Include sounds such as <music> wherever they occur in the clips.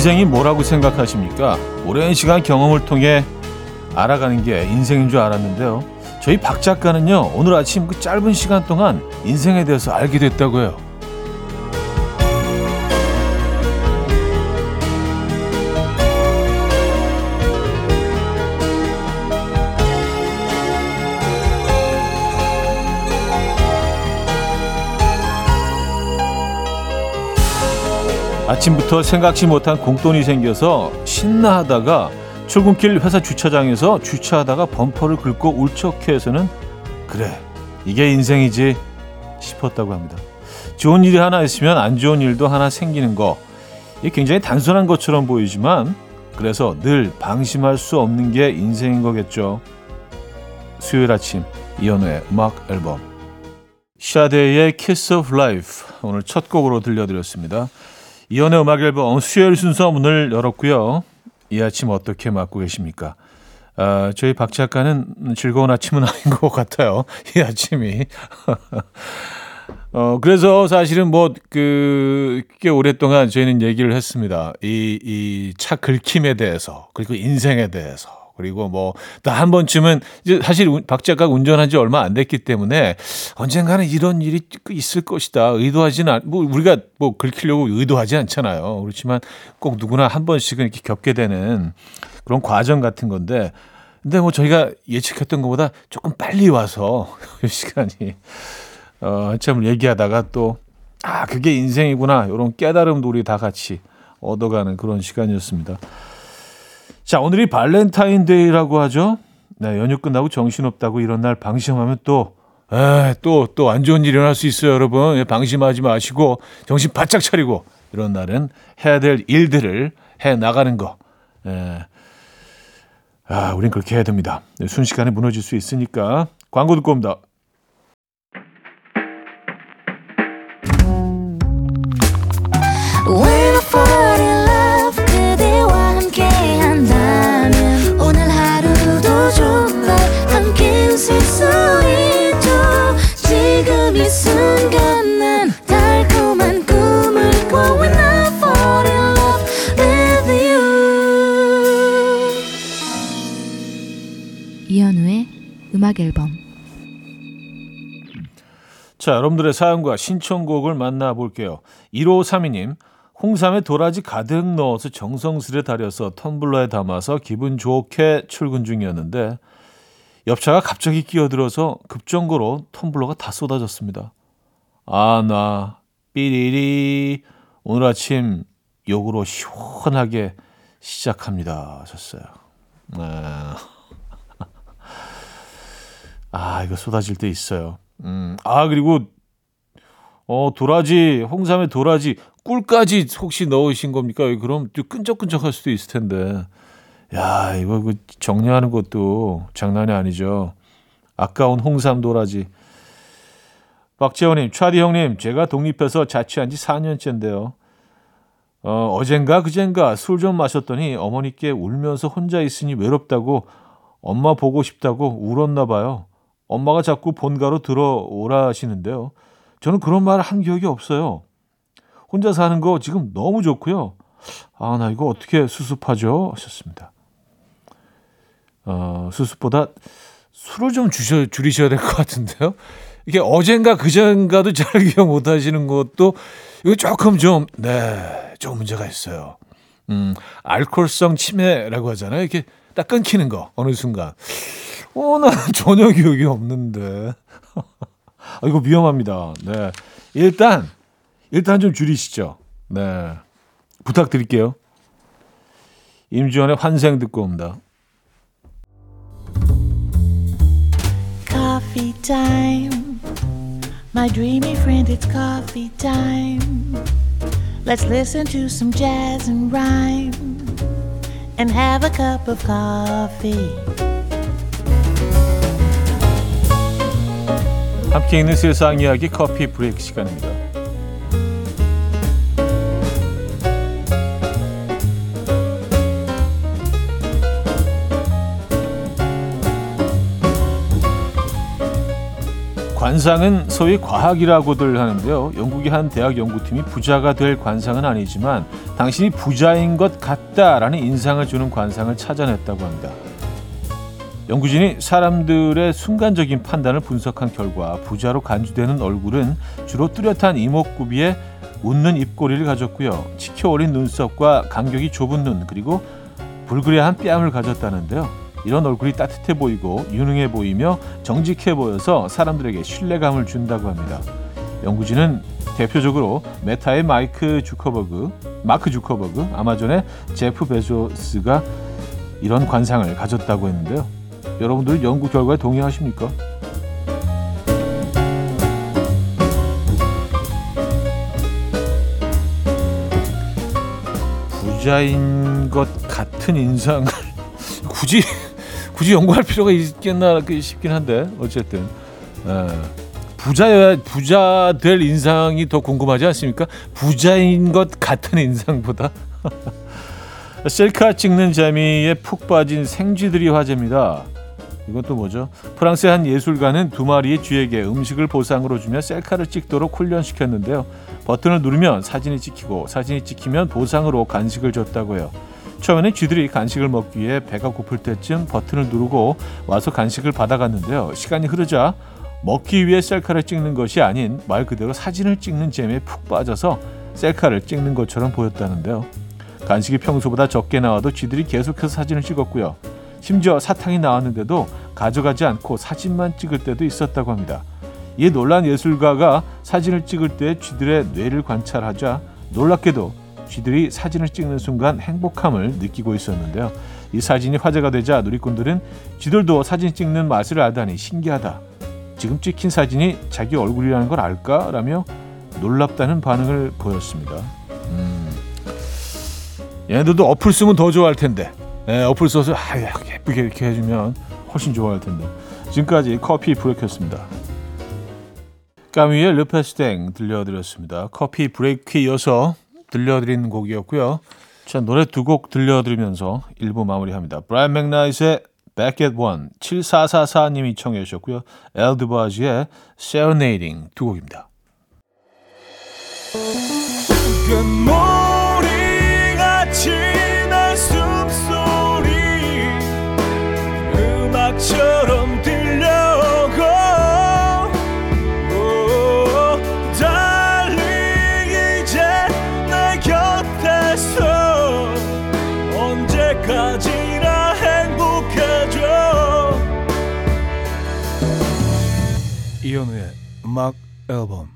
인생이 뭐라고 생각하십니까? 오랜 시간 경험을 통해 알아가는 게 인생인 줄 알았는데요. 저희 박 작가는요, 오늘 아침 그 짧은 시간 동안 인생에 대해서 알게 됐다고 해요. 아침부터 생각지 못한 공돈이 생겨서 신나하다가 출근길 회사 주차장에서 주차하다가 범퍼를 긁고 울적해서는 그래 이게 인생이지 싶었다고 합니다. 좋은 일이 하나 있으면 안 좋은 일도 하나 생기는 거 이게 굉장히 단순한 것처럼 보이지만 그래서 늘 방심할 수 없는 게 인생인 거겠죠. 수요일 아침 이연우의 음악 앨범 샤데이의 Kiss of Life 오늘 첫 곡으로 들려드렸습니다. 이연의 음악 앨범 수요일 순서 문을 열었고요. 이 아침 어떻게 맞고 계십니까? 아, 저희 박 작가는 즐거운 아침은 아닌 것 같아요. 이 아침이. <laughs> 어, 그래서 사실은 뭐, 그, 꽤 오랫동안 저희는 얘기를 했습니다. 이, 이 차 긁힘에 대해서, 그리고 인생에 대해서. 그리고 뭐, 또 한 번쯤은, 이제 사실 박 작가가 운전한 지 얼마 안 됐기 때문에 언젠가는 이런 일이 있을 것이다. 의도하지는, 않, 뭐, 우리가 뭐 긁히려고 의도하지 않잖아요. 그렇지만 꼭 누구나 한 번씩은 이렇게 겪게 되는 그런 과정 같은 건데, 근데 뭐 저희가 예측했던 것보다 조금 빨리 와서 <laughs> 시간이 어, 한참을 얘기하다가 또 아, 그게 인생이구나. 이런 깨달음도 우리 다 같이 얻어가는 그런 시간이었습니다. 자, 오늘이 발렌타인데이라고 하죠. 네, 연휴 끝나고 정신없다고 이런 날 방심하면 또, 에, 또, 또 안 좋은 일이 일어날 수 있어요, 여러분. 예, 방심하지 마시고 정신 바짝 차리고 이런 날은 해야 될 일들을 해 나가는 거. 에, 아, 우린 그렇게 해야 됩니다. 네, 순식간에 무너질 수 있으니까 광고 듣고 옵니다. 음악 앨범 자, 여러분들의 사연과 신청곡을 만나볼게요. 1532님, 홍삼에 도라지 가득 넣어서 정성스레 달여서 텀블러에 담아서 기분 좋게 출근 중이었는데 옆차가 갑자기 끼어들어서 급정거로 텀블러가 다 쏟아졌습니다. 아, 나 삐리리 오늘 아침 욕으로 시원하게 시작합니다. 하셨어요. 네. 아, 이거 쏟아질 때 있어요. 음, 아, 그리고, 어, 도라지, 홍삼에 도라지, 꿀까지 혹시 넣으신 겁니까? 그럼 또 끈적끈적할 수도 있을 텐데. 야, 이거 그 정리하는 것도 장난이 아니죠. 아까운 홍삼 도라지. 박재원님, 차디 형님, 제가 독립해서 자취한 지 4년째인데요. 어, 어젠가 그젠가 술 좀 마셨더니 어머니께 울면서 혼자 있으니 외롭다고 엄마 보고 싶다고 울었나 봐요. 엄마가 자꾸 본가로 들어오라 하시는데요. 저는 그런 말 한 기억이 없어요. 혼자 사는 거 지금 너무 좋고요. 아, 나 이거 어떻게 수습하죠? 하셨습니다. 어, 수습보다 술을 좀 주셔, 줄이셔야 될 것 같은데요. 이게 어젠가 그젠가도 잘 기억 못 하시는 것도 이거 조금 좀, 네, 좀 문제가 있어요. 음, 알코올성 치매라고 하잖아요. 이렇게 딱 끊기는 거, 어느 순간. 어, 나 전혀 기억이 없는데. 아, 이거 위험합니다. 네. 일단, 일단 좀 줄이시죠. 네. 부탁드릴게요. 임지원의 환생 듣고 옵니다. Coffee time. My dreamy friend, it's coffee time. Let's listen to some jazz and rhyme and have a cup of coffee. 함께 있는 세상 이야기 커피 브레이크 시간입니다. 관상은 소위 과학이라고들 하는데요. 영국의 한 대학 연구팀이 부자가 될 관상은 아니지만 당신이 부자인 것 같다라는 인상을 주는 관상을 찾아냈다고 합니다. 연구진이 사람들의 순간적인 판단을 분석한 결과 부자로 간주되는 얼굴은 주로 뚜렷한 이목구비에 웃는 입꼬리를 가졌고요. 치켜올린 눈썹과 간격이 좁은 눈 그리고 불그레한 뺨을 가졌다는데요. 이런 얼굴이 따뜻해 보이고 유능해 보이며 정직해 보여서 사람들에게 신뢰감을 준다고 합니다. 연구진은 대표적으로 메타의 마이크 주커버그, 마크 주커버그, 아마존의 제프 베조스가 이런 관상을 가졌다고 했는데요. 여러분들 연구 결과에 동의하십니까? 부자인 것 같은 인상을 <laughs> 굳이 굳이 연구할 필요가 있겠나 싶긴 한데 어쨌든 에, 부자여야 부자 될 인상이 더 궁금하지 않습니까? 부자인 것 같은 인상보다 <laughs> 셀카 찍는 재미에 푹 빠진 생쥐들이 화제입니다. 이건 또 뭐죠? 프랑스의 한 예술가는 두 마리의 쥐에게 음식을 보상으로 주며 셀카를 찍도록 훈련시켰는데요. 버튼을 누르면 사진이 찍히고 사진이 찍히면 보상으로 간식을 줬다고요. 처음에는 쥐들이 간식을 먹기 위해 배가 고플 때쯤 버튼을 누르고 와서 간식을 받아갔는데요. 시간이 흐르자 먹기 위해 셀카를 찍는 것이 아닌 말 그대로 사진을 찍는 재미에 푹 빠져서 셀카를 찍는 것처럼 보였다는데요. 간식이 평소보다 적게 나와도 쥐들이 계속해서 사진을 찍었고요. 심지어 사탕이 나왔는데도 가져가지 않고 사진만 찍을 때도 있었다고 합니다. 이 놀란 예술가가 사진을 찍을 때 쥐들의 뇌를 관찰하자 놀랍게도 쥐들이 사진을 찍는 순간 행복함을 느끼고 있었는데요. 이 사진이 화제가 되자 누리꾼들은 쥐들도 사진 찍는 맛을 알다니 신기하다. 지금 찍힌 사진이 자기 얼굴이라는 걸 알까? 라며 놀랍다는 반응을 보였습니다. 음. 얘네들도 어플 쓰면 더 좋아할 텐데. 네, 어플 써서 아, 예쁘게 이렇게 해주면 훨씬 좋아할 텐데. 지금까지 커피 브레이크였습니다. 까미의 르페스땡 들려드렸습니다. 커피 브레이크 이어서 들려드린 곡이었고요. 자, 노래 두 곡 들려드리면서 1부 마무리합니다. 브라이언 맥나이트의 Back at One 7444님이 청해 주셨고요. 엘드바지의 Serenading 두 곡입니다. 이현우의 음악 앨범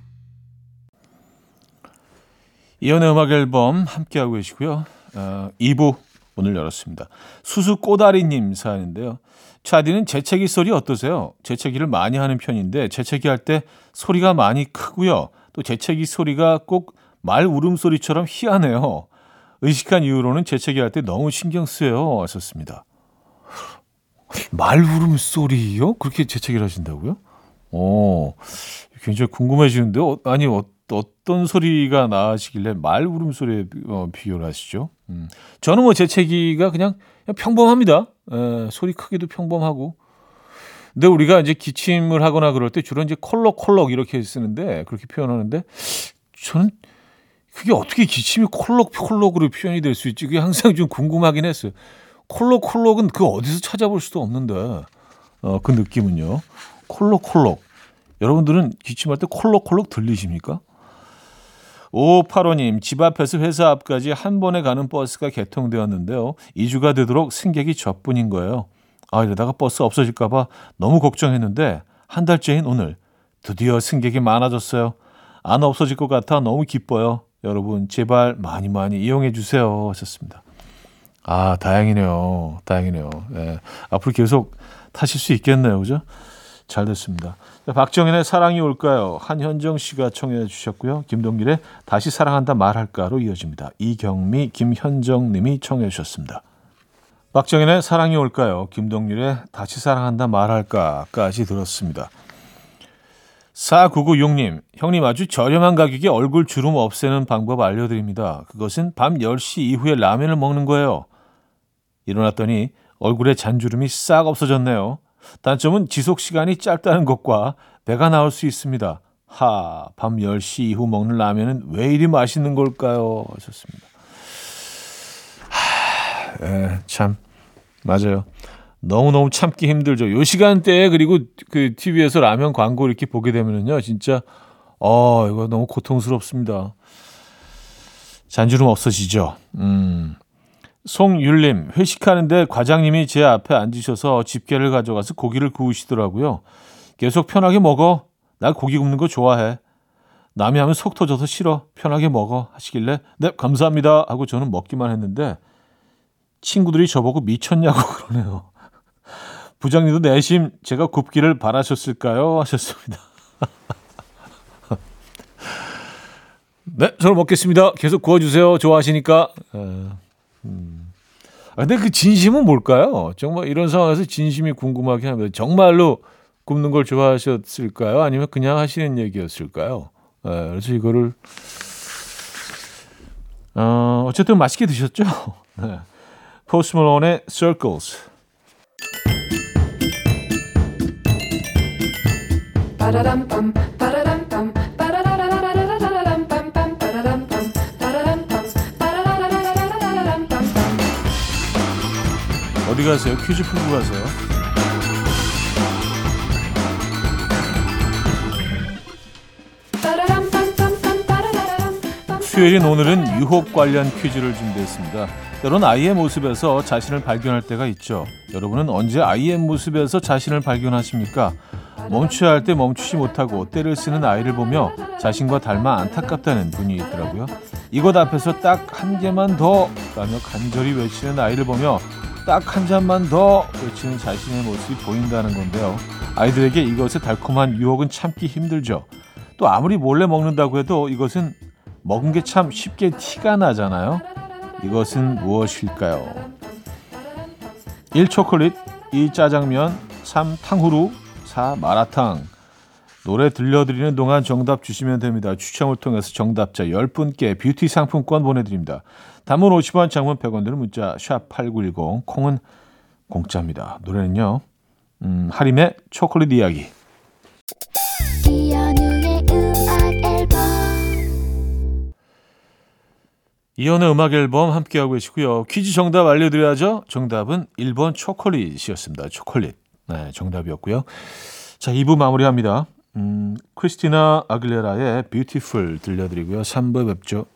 이현우의 음악 앨범 함께하고 계시고요 어, 2부 오늘 열었습니다. 수수 꼬다리님 사연인데요. 차디는 재채기 소리 어떠세요? 재채기를 많이 하는 편인데 재채기 할 때 소리가 많이 크고요. 또 재채기 소리가 꼭 말 울음소리처럼 희한해요. 의식한 이후로는 재채기 할 때 너무 신경 쓰여요. 하셨습니다. 말 울음소리요? 그렇게 재채기를 하신다고요? 어, 굉장히 궁금해지는데, 요 아니, 어, 어떤 소리가 나시길래 말 울음소리에 어, 비교를 하시죠? 음. 저는 뭐 재채기가 그냥, 그냥 평범합니다. 에, 소리 크기도 평범하고. 근데 우리가 이제 기침을 하거나 그럴 때 주로 이제 콜록콜록 이렇게 쓰는데 그렇게 표현하는데 저는 그게 어떻게 기침이 콜록콜록으로 표현이 될 수 있지? 그게 항상 좀 궁금하긴 했어요. 콜록콜록은 그 어디서 찾아볼 수도 없는데 어, 그 느낌은요. 콜록콜록. 여러분들은 기침할 때 콜록콜록 들리십니까? 5585님, 집 앞에서 회사 앞까지 한 번에 가는 버스가 개통되었는데요. 2주가 되도록 승객이 저뿐인 거예요. 아, 이러다가 버스 없어질까봐 너무 걱정했는데, 한 달째인 오늘, 드디어 승객이 많아졌어요. 안 없어질 것 같아 너무 기뻐요. 여러분, 제발 많이 많이 이용해 주세요. 하셨습니다. 아, 다행이네요. 다행이네요. 예. 앞으로 계속 타실 수 있겠네요. 그죠? 잘 됐습니다. 박정현의 사랑이 올까요? 한현정 씨가 청해 주셨고요. 김동길의 다시 사랑한다 말할까로 이어집니다. 이경미, 김현정 님이 청해 주셨습니다. 박정현의 사랑이 올까요? 김동률의 다시 사랑한다 말할까까지 들었습니다. 4996님, 형님 아주 저렴한 가격에 얼굴 주름 없애는 방법 알려드립니다. 그것은 밤 10시 이후에 라면을 먹는 거예요. 일어났더니 얼굴에 잔주름이 싹 없어졌네요. 단점은 지속 시간이 짧다는 것과 배가 나올 수 있습니다. 하, 밤 10시 이후 먹는 라면은 왜 이리 맛있는 걸까요? 하셨습니다. 하, 에, 참, 맞아요. 너무너무 참기 힘들죠. 요 시간대에 그리고 그 TV에서 라면 광고 이렇게 보게 되면은요, 진짜, 어, 이거 너무 고통스럽습니다. 잔주름 없어지죠. 음. 송율님, 회식하는데 과장님이 제 앞에 앉으셔서 집게를 가져가서 고기를 구우시더라고요. 계속 편하게 먹어. 나 고기 굽는 거 좋아해. 남이 하면 속 터져서 싫어. 편하게 먹어. 하시길래, 네, 감사합니다. 하고 저는 먹기만 했는데, 친구들이 저보고 미쳤냐고 <laughs> 그러네요. 부장님도 내심 제가 굽기를 바라셨을까요? 하셨습니다. <laughs> 네, 저는 먹겠습니다. 계속 구워주세요. 좋아하시니까. 음. 아, 근데 그 진심은 뭘까요? 정말 이런 상황에서 진심이 궁금하게 합니다. 정말로 굽는 걸 좋아하셨을까요? 아니면 그냥 하시는 얘기였을까요? 네, 그래서 이거를 어, 어쨌든 맛있게 드셨죠? <laughs> 네. 포스트 몰론의 Circles 어디 가세요? 퀴즈 풀고 가세요. 수요일인 오늘은 유혹 관련 퀴즈를 준비했습니다. 때론 아이의 모습에서 자신을 발견할 때가 있죠. 여러분은 언제 아이의 모습에서 자신을 발견하십니까? 멈춰야 할 때 멈추지 못하고 때를 쓰는 아이를 보며 자신과 닮아 안타깝다는 분이 있더라고요. 이것 앞에서 딱 한 개만 더 라며 간절히 외치는 아이를 보며 딱 한 잔만 더 외치는 자신의 모습이 보인다는 건데요. 아이들에게 이것의 달콤한 유혹은 참기 힘들죠. 또 아무리 몰래 먹는다고 해도 이것은 먹은 게 참 쉽게 티가 나잖아요. 이것은 무엇일까요? 1. 초콜릿 2. 짜장면 3. 탕후루 4. 마라탕 노래 들려드리는 동안 정답 주시면 됩니다. 추첨을 통해서 정답자 10분께 뷰티 상품권 보내드립니다. 단문 50원, 장문 100원 드는 문자 샵 8910 콩은 공짜입니다. 노래는요. 음, 하림의 초콜릿 이야기 이연우의 음악 앨범 이연의 음악 앨범 함께하고 계시고요. 퀴즈 정답 알려드려야죠. 정답은 1번 초콜릿이었습니다. 초콜릿. 네, 정답이었고요. 자, 2부 마무리합니다. 음, 크리스티나 아길레라의 Beautiful 들려드리고요. 3부 뵙죠.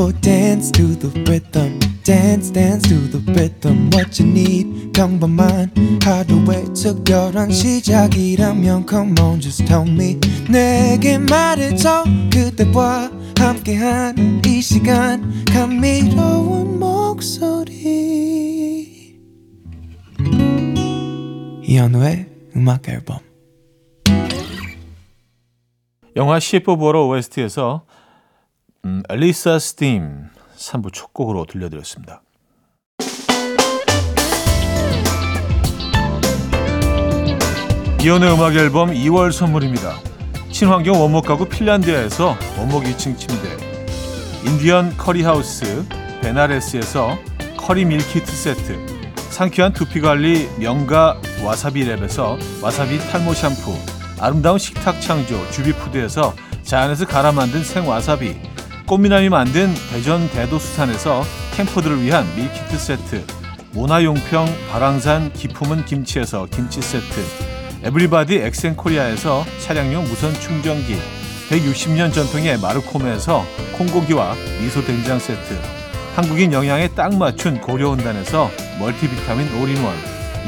Will dance to the rhythm. Dance, dance to the rhythm. What you need, 평범한 하루의 특별한 시작이라면 Come on, just tell me. 내게 말해줘. 그대와 함께한 이 시간. 감미로운 목소리. 이현우의 음악 앨범. 영화 Shape of Water OST에서 음, Elisa's Theme 3부 첫 곡으로 들려드렸습니다. 이현우의 음악 앨범 2월 선물입니다. 친환경 원목 가구 핀란드에서 원목 2층 침대 인디언 커리하우스 베나레스에서 커리 밀키트 세트 상쾌한 두피관리 명가 와사비랩에서 와사비 탈모 샴푸 아름다운 식탁 창조 주비푸드에서 자연에서 갈아 만든 생와사비 꽃미남이 만든 대전 대도수산에서 캠퍼들을 위한 밀키트 세트 모나용평 발왕산 기 품은 김치에서 김치 세트 에브리바디 엑센코리아에서 차량용 무선 충전기 160년 전통의 마르코메에서 콩고기와 미소 된장 세트 한국인 영양에 딱 맞춘 고려은단에서 멀티비타민 올인원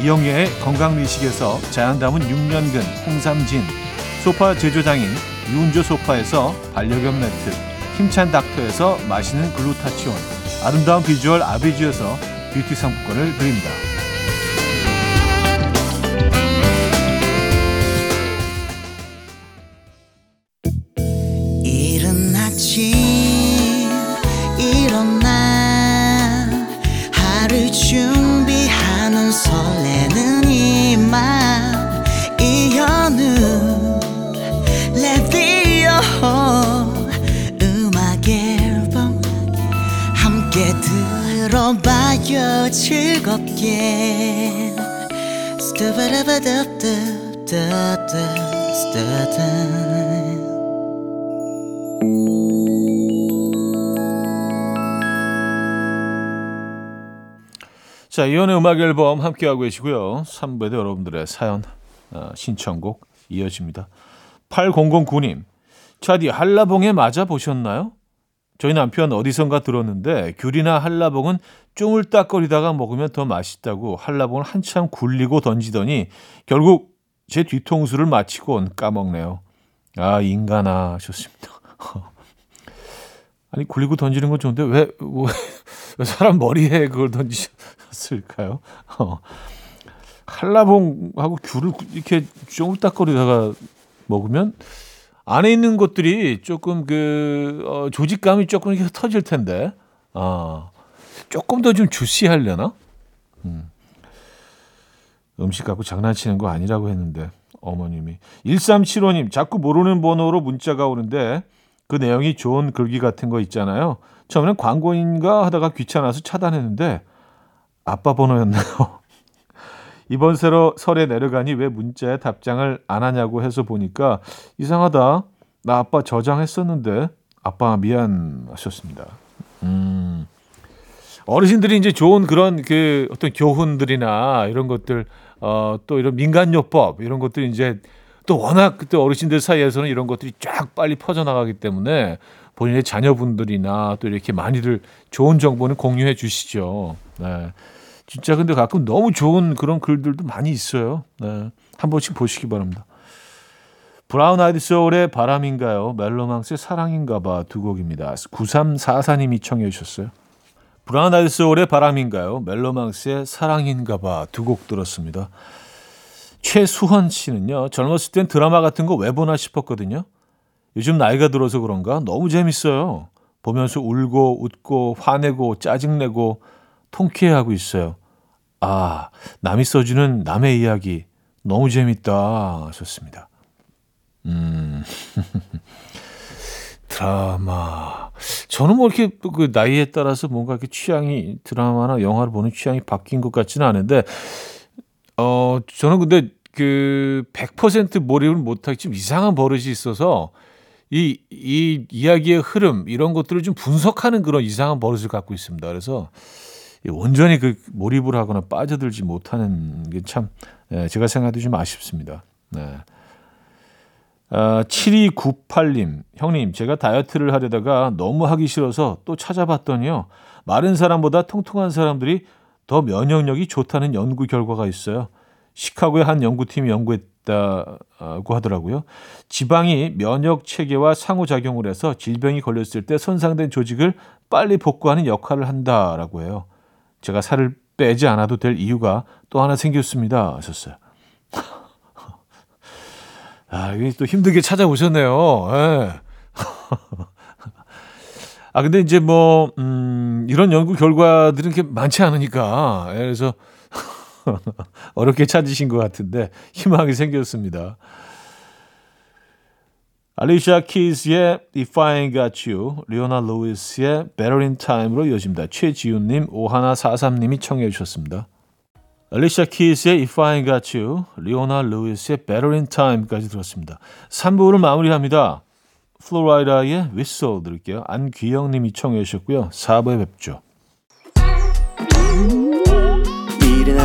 이영애의 건강미식에서 자연 담은 6년근 홍삼진 소파 제조장인 유운조 소파에서 반려견 매트 힘찬 닥터에서 마시는 글루타치온 아름다운 비주얼 아비주에서 뷰티 상품권을 드립니다. 스타바라바답답답답답 자, 이연의 음악 앨범 함께하고 계시고요. 3부에도 여러분들의 사연, 어, 신청곡 이어집니다. 8009님, 차디 한라봉에 맞아 보셨나요? 저희 남편 어디선가 들었는데 귤이나 한라봉은 쪼물딱거리다가 먹으면 더 맛있다고 한라봉을 한참 굴리고 던지더니 결국 제 뒤통수를 마치고 까먹네요. 아 인간아 하셨습니다. <laughs> 아니 굴리고 던지는 건 좋은데 왜, 왜, 왜 사람 머리에 그걸 던지셨을까요? 어. <laughs> 한라봉하고 귤을 이렇게 쪼물딱거리다가 먹으면 안에 있는 것들이 조금 그 어, 조직감이 조금 이렇게 터질 텐데 아 조금 더 좀 주시하려나? 음. 음식 갖고 장난치는 거 아니라고 했는데 어머님이 1375님 자꾸 모르는 번호로 문자가 오는데 그 내용이 좋은 글귀 같은 거 있잖아요. 처음에는 광고인가 하다가 귀찮아서 차단했는데 아빠 번호였나요? 이번 세로 설에 내려가니 왜 문자에 답장을 안 하냐고 해서 보니까 이상하다. 나 아빠 저장했었는데 아빠 미안 하셨습니다. 음. 어르신들이 이제 좋은 그런 그 어떤 교훈들이나 이런 것들 어 또 이런 민간요법 이런 것들이 이제 또 워낙 그때 어르신들 사이에서는 이런 것들이 쫙 빨리 퍼져나가기 때문에 본인의 자녀분들이나 또 이렇게 많이들 좋은 정보는 공유해 주시죠. 네. 진짜 근데 가끔 너무 좋은 그런 글들도 많이 있어요. 네. 한 번씩 보시기 바랍니다. 브라운 아이드 소울의 바람인가요? 멜로망스의 사랑인가 봐 두 곡입니다. 9344님이 청해 주셨어요. 브라운 아이드 소울의 바람인가요? 멜로망스의 사랑인가 봐 두 곡 들었습니다. 최수헌 씨는요. 젊었을 땐 드라마 같은 거 왜 보나 싶었거든요. 요즘 나이가 들어서 그런가 너무 재밌어요. 보면서 울고 웃고 화내고 짜증내고 통쾌해하고 있어요. 아, 남이 써주는 남의 이야기 너무 재밌다 하셨습니다. 음, <laughs> 드라마. 저는 뭐 이렇게 그 나이에 따라서 뭔가 이렇게 취향이 드라마나 영화를 보는 취향이 바뀐 것 같지는 않은데, 어, 저는 근데 그 100% 몰입을 못하기 좀 이상한 버릇이 있어서 이, 이 이야기의 흐름, 이런 것들을 좀 분석하는 그런 이상한 버릇을 갖고 있습니다. 그래서 온전히 그 몰입을 하거나 빠져들지 못하는 게참 예, 제가 생각해도 좀 아쉽습니다. 네. 아, 7298님, 형님, 제가 다이어트를 하려다가 너무 하기 싫어서 또 찾아봤더니요. 마른 사람보다 통통한 사람들이 더 면역력이 좋다는 연구 결과가 있어요. 시카고의 한 연구팀이 연구했다고 하더라고요. 지방이 면역 체계와 상호작용을 해서 질병이 걸렸을 때 손상된 조직을 빨리 복구하는 역할을 한다라고 해요. 제가 살을 빼지 않아도 될 이유가 또 하나 생겼습니다. 하셨어요. <laughs> 아, 이게 또 힘들게 찾아오셨네요. 예. <laughs> 아, 근데 이제 뭐, 음, 이런 연구 결과들은 이렇게 많지 않으니까. 예, 그래서 <laughs> 어렵게 찾으신 것 같은데 희망이 생겼습니다. 알리샤 키즈의 If I Ain't Got You, 리오나 루이스의 Better in Time로 이어집니다. 최지훈님, 오하나사삼님이 청해 주셨습니다. 알리샤 키즈의 If I Ain't Got You, 리오나 루이스의 Better in Time까지 들었습니다. 3부를 마무리합니다. 플로라이다의 Whistle 들을게요. 안귀영님이 청해 주셨고요. 4부에 뵙죠.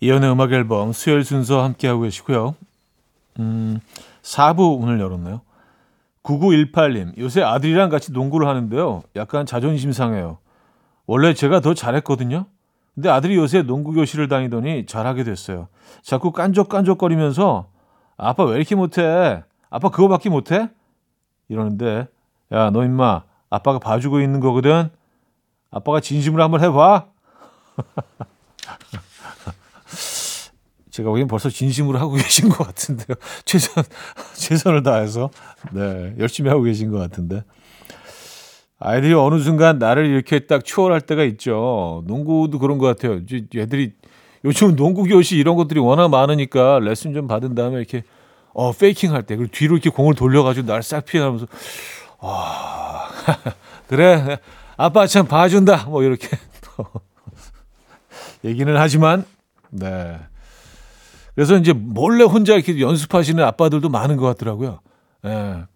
이연의 음악 앨범 수요일 순서 함께하고 계시고요. 음, 4부 오늘 열었네요. 9918님, 요새 아들이랑 같이 농구를 하는데요. 약간 자존심 상해요. 원래 제가 더 잘했거든요. 근데 아들이 요새 농구 교실을 다니더니 잘하게 됐어요. 자꾸 깐족깐족거리면서 아빠 왜 이렇게 못해? 아빠 그거밖에 못해? 이러는데 야 너 임마 아빠가 봐주고 있는 거거든. 아빠가 진심으로 한번 해봐. <laughs> 제가 보기엔 벌써 진심으로 하고 <laughs> 계신 것 같은데요. 최선, 최선을 다해서. 네, 열심히 하고 계신 것 같은데. 아이들이 어느 순간 나를 이렇게 딱 추월할 때가 있죠. 농구도 그런 것 같아요. 애들이 요즘 농구 교실 이런 것들이 워낙 많으니까 레슨 좀 받은 다음에 이렇게 어 페이킹 할 때 그리고 뒤로 이렇게 공을 돌려가지고 날 싹 피해가면서 아 <laughs> 그래 아빠 참 봐준다 뭐 이렇게 <laughs> 얘기는 하지만 네 그래서 이제 몰래 혼자 이렇게 연습하시는 아빠들도 많은 것 같더라고요. 예.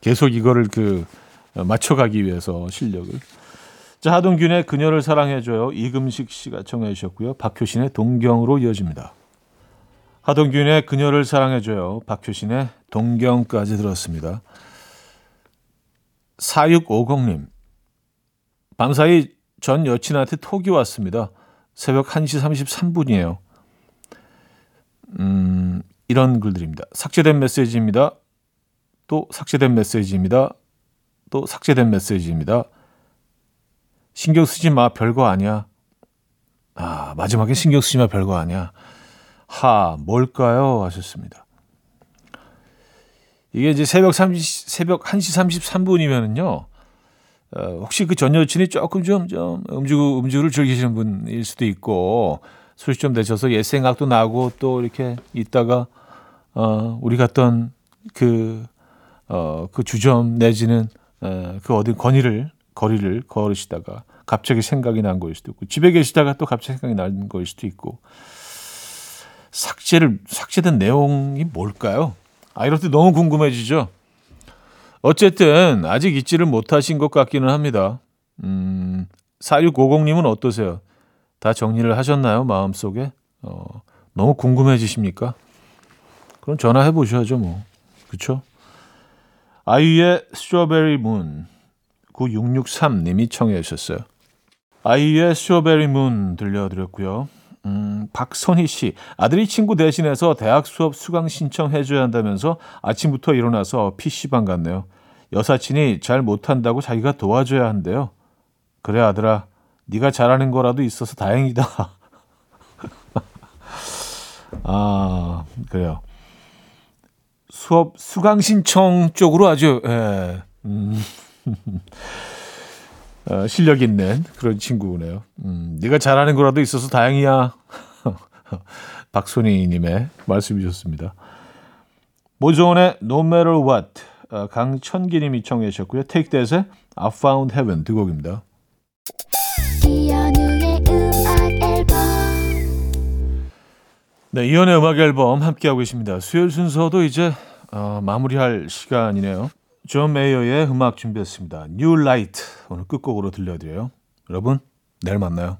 계속 이거를 그 맞춰가기 위해서 실력을. 자, 하동균의 그녀를 사랑해줘요. 이금식 씨가 청해 주셨고요. 박효신의 동경으로 이어집니다. 하동균의 그녀를 사랑해줘요. 박효신의 동경까지 들었습니다. 4650님. 밤사이 전 여친한테 톡이 왔습니다. 새벽 1시 33분이에요. 음, 이런 글들입니다. 삭제된 메시지입니다. 또 삭제된 메시지입니다. 또 삭제된 메시지입니다. 신경 쓰지 마. 별거 아니야. 아, 마지막에 신경 쓰지 마. 별거 아니야. 하, 뭘까요? 하셨습니다. 이게 이제 새벽 30, 새벽 1시 33분이면은요. 어, 혹시 그 전 여친이 조금 좀, 좀 음주, 음주를 즐기시는 분일 수도 있고, 술이 좀 내셔서 옛 생각도 나고 또 이렇게 있다가, 어, 우리 갔던 그, 어, 그 주점 내지는, 어, 그 어디 거리를, 거리를 걸으시다가 갑자기 생각이 난 거일 수도 있고, 집에 계시다가 또 갑자기 생각이 난 거일 수도 있고, 삭제를, 삭제된 내용이 뭘까요? 아, 이럴 때 너무 궁금해지죠? 어쨌든 아직 잊지를 못하신 것 같기는 합니다. 음, 4650님은 어떠세요? 다 정리를 하셨나요? 마음속에? 어, 너무 궁금해지십니까? 그럼 전화해 보셔야죠, 뭐. 그쵸? 아이유의 스트로베리 문 9663님이 청해 주셨어요. 아이유의 스트로베리 문 들려드렸고요. 음, 박선희 씨, 아들이 친구 대신해서 대학 수업 수강 신청해 줘야 한다면서 아침부터 일어나서 PC방 갔네요. 여사친이 잘 못한다고 자기가 도와줘야 한대요. 그래 아들아, 네가 잘하는 거라도 있어서 다행이다. <laughs> 아, 그래요. 수업 수강 신청 쪽으로 아주 예, 음, <laughs> 어, 실력 있는 그런 친구네요. 음, 네가 잘하는 거라도 있어서 다행이야. <laughs> 박소희님의 말씀이셨습니다. 모조원의 No Matter What 어, 강천기님이 청해 주셨고요. Take That의 I Found Heaven 두 곡입니다. 네, 이현우의 음악 앨범 함께하고 계십니다. 수요일 순서도 이제 어, 마무리할 시간이네요. 존 메이어의 음악 준비했습니다. New Light 오늘 끝곡으로 들려드려요. 여러분 내일 만나요.